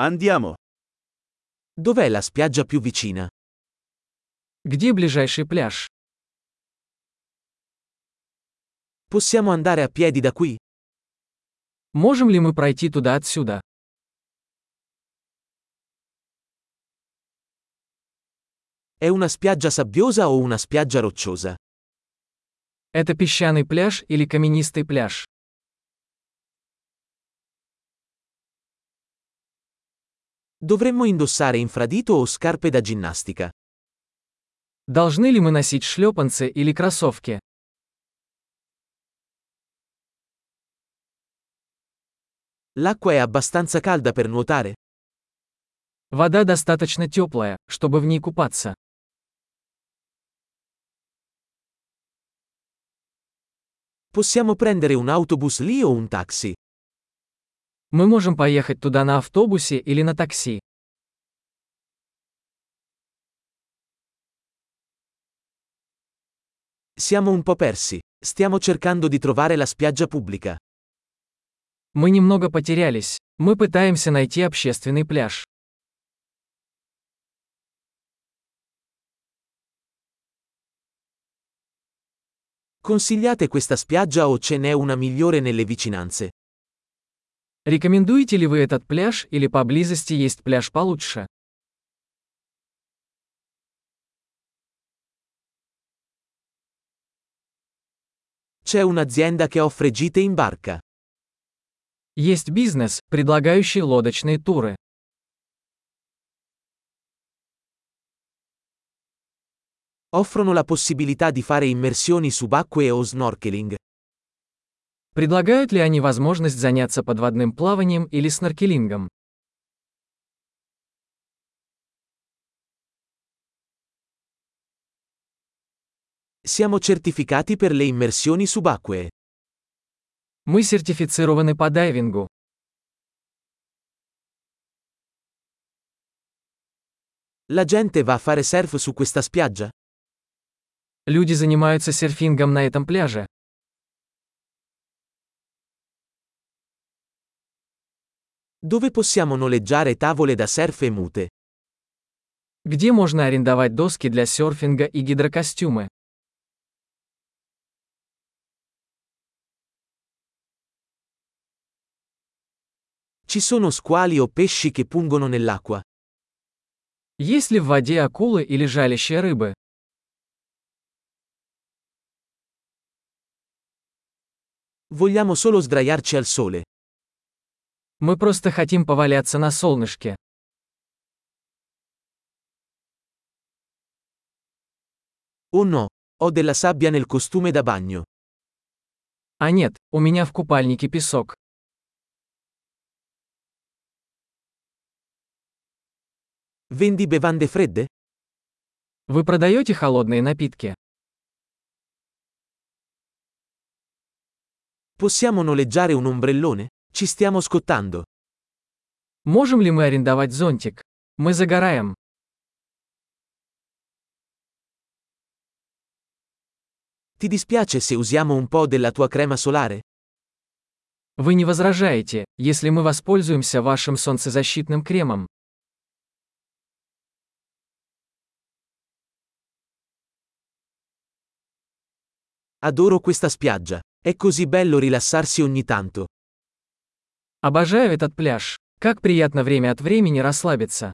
Andiamo. Dov'è la spiaggia più vicina? Где ближайший пляж? Possiamo andare a piedi da qui? Можем ли мы пройти туда отсюда? È una spiaggia sabbiosa o una spiaggia rocciosa? Это песчаный пляж или каменистый пляж? Dovremmo indossare infradito o scarpe da ginnastica? Должны ли мы носить шлепанцы или кроссовки? L'acqua è abbastanza calda per nuotare? Вода достаточно теплая, чтобы в ней купаться. Possiamo prendere un autobus lì o un taxi? Мы можем поехать туда на автобусе или на такси. Siamo un po' persi. Stiamo cercando di trovare la spiaggia pubblica. Мы немного потерялись. Мы пытаемся найти общественный пляж. Consigliate questa spiaggia o ce n'è una migliore nelle vicinanze? Рекомендуете ли вы этот пляж или поблизости есть пляж получше? C'è un'azienda che offre gite in barca. Есть бизнес, предлагающий лодочные туры. Offrono la possibilità di fare immersioni subacquee o snorkeling. Предлагают ли они возможность заняться подводным плаванием или сноркелингом? Siamo certificati per le immersioni subacquee. Мы сертифицированы по дайвингу. La gente va a fare surf su questa spiaggia? Люди занимаются серфингом на этом пляже. Dove possiamo noleggiare tavole da surf e mute? Где можно арендовать доски для серфинга и гидрокостюмы? Ci sono squali o pesci che pungono nell'acqua? Есть ли в воде акулы или жалящие рыбы? Vogliamo solo sdraiarci al sole. Мы просто хотим поваляться на солнышке. Oh no, ho della sabbia nel costume da bagno. А нет, у меня в купальнике песок. Vendi bevande fredde? Вы продаете холодные напитки? Possiamo noleggiare un ombrellone? Ci stiamo scottando. Можем ли мы арендовать зонтик? Мы загораем. Ti dispiace se usiamo un po' della tua crema solare? Вы не возражаете, если мы воспользуемся вашим солнцезащитным кремом? Adoro questa spiaggia. È così bello rilassarsi ogni tanto. Обожаю этот пляж. Как приятно время от времени расслабиться.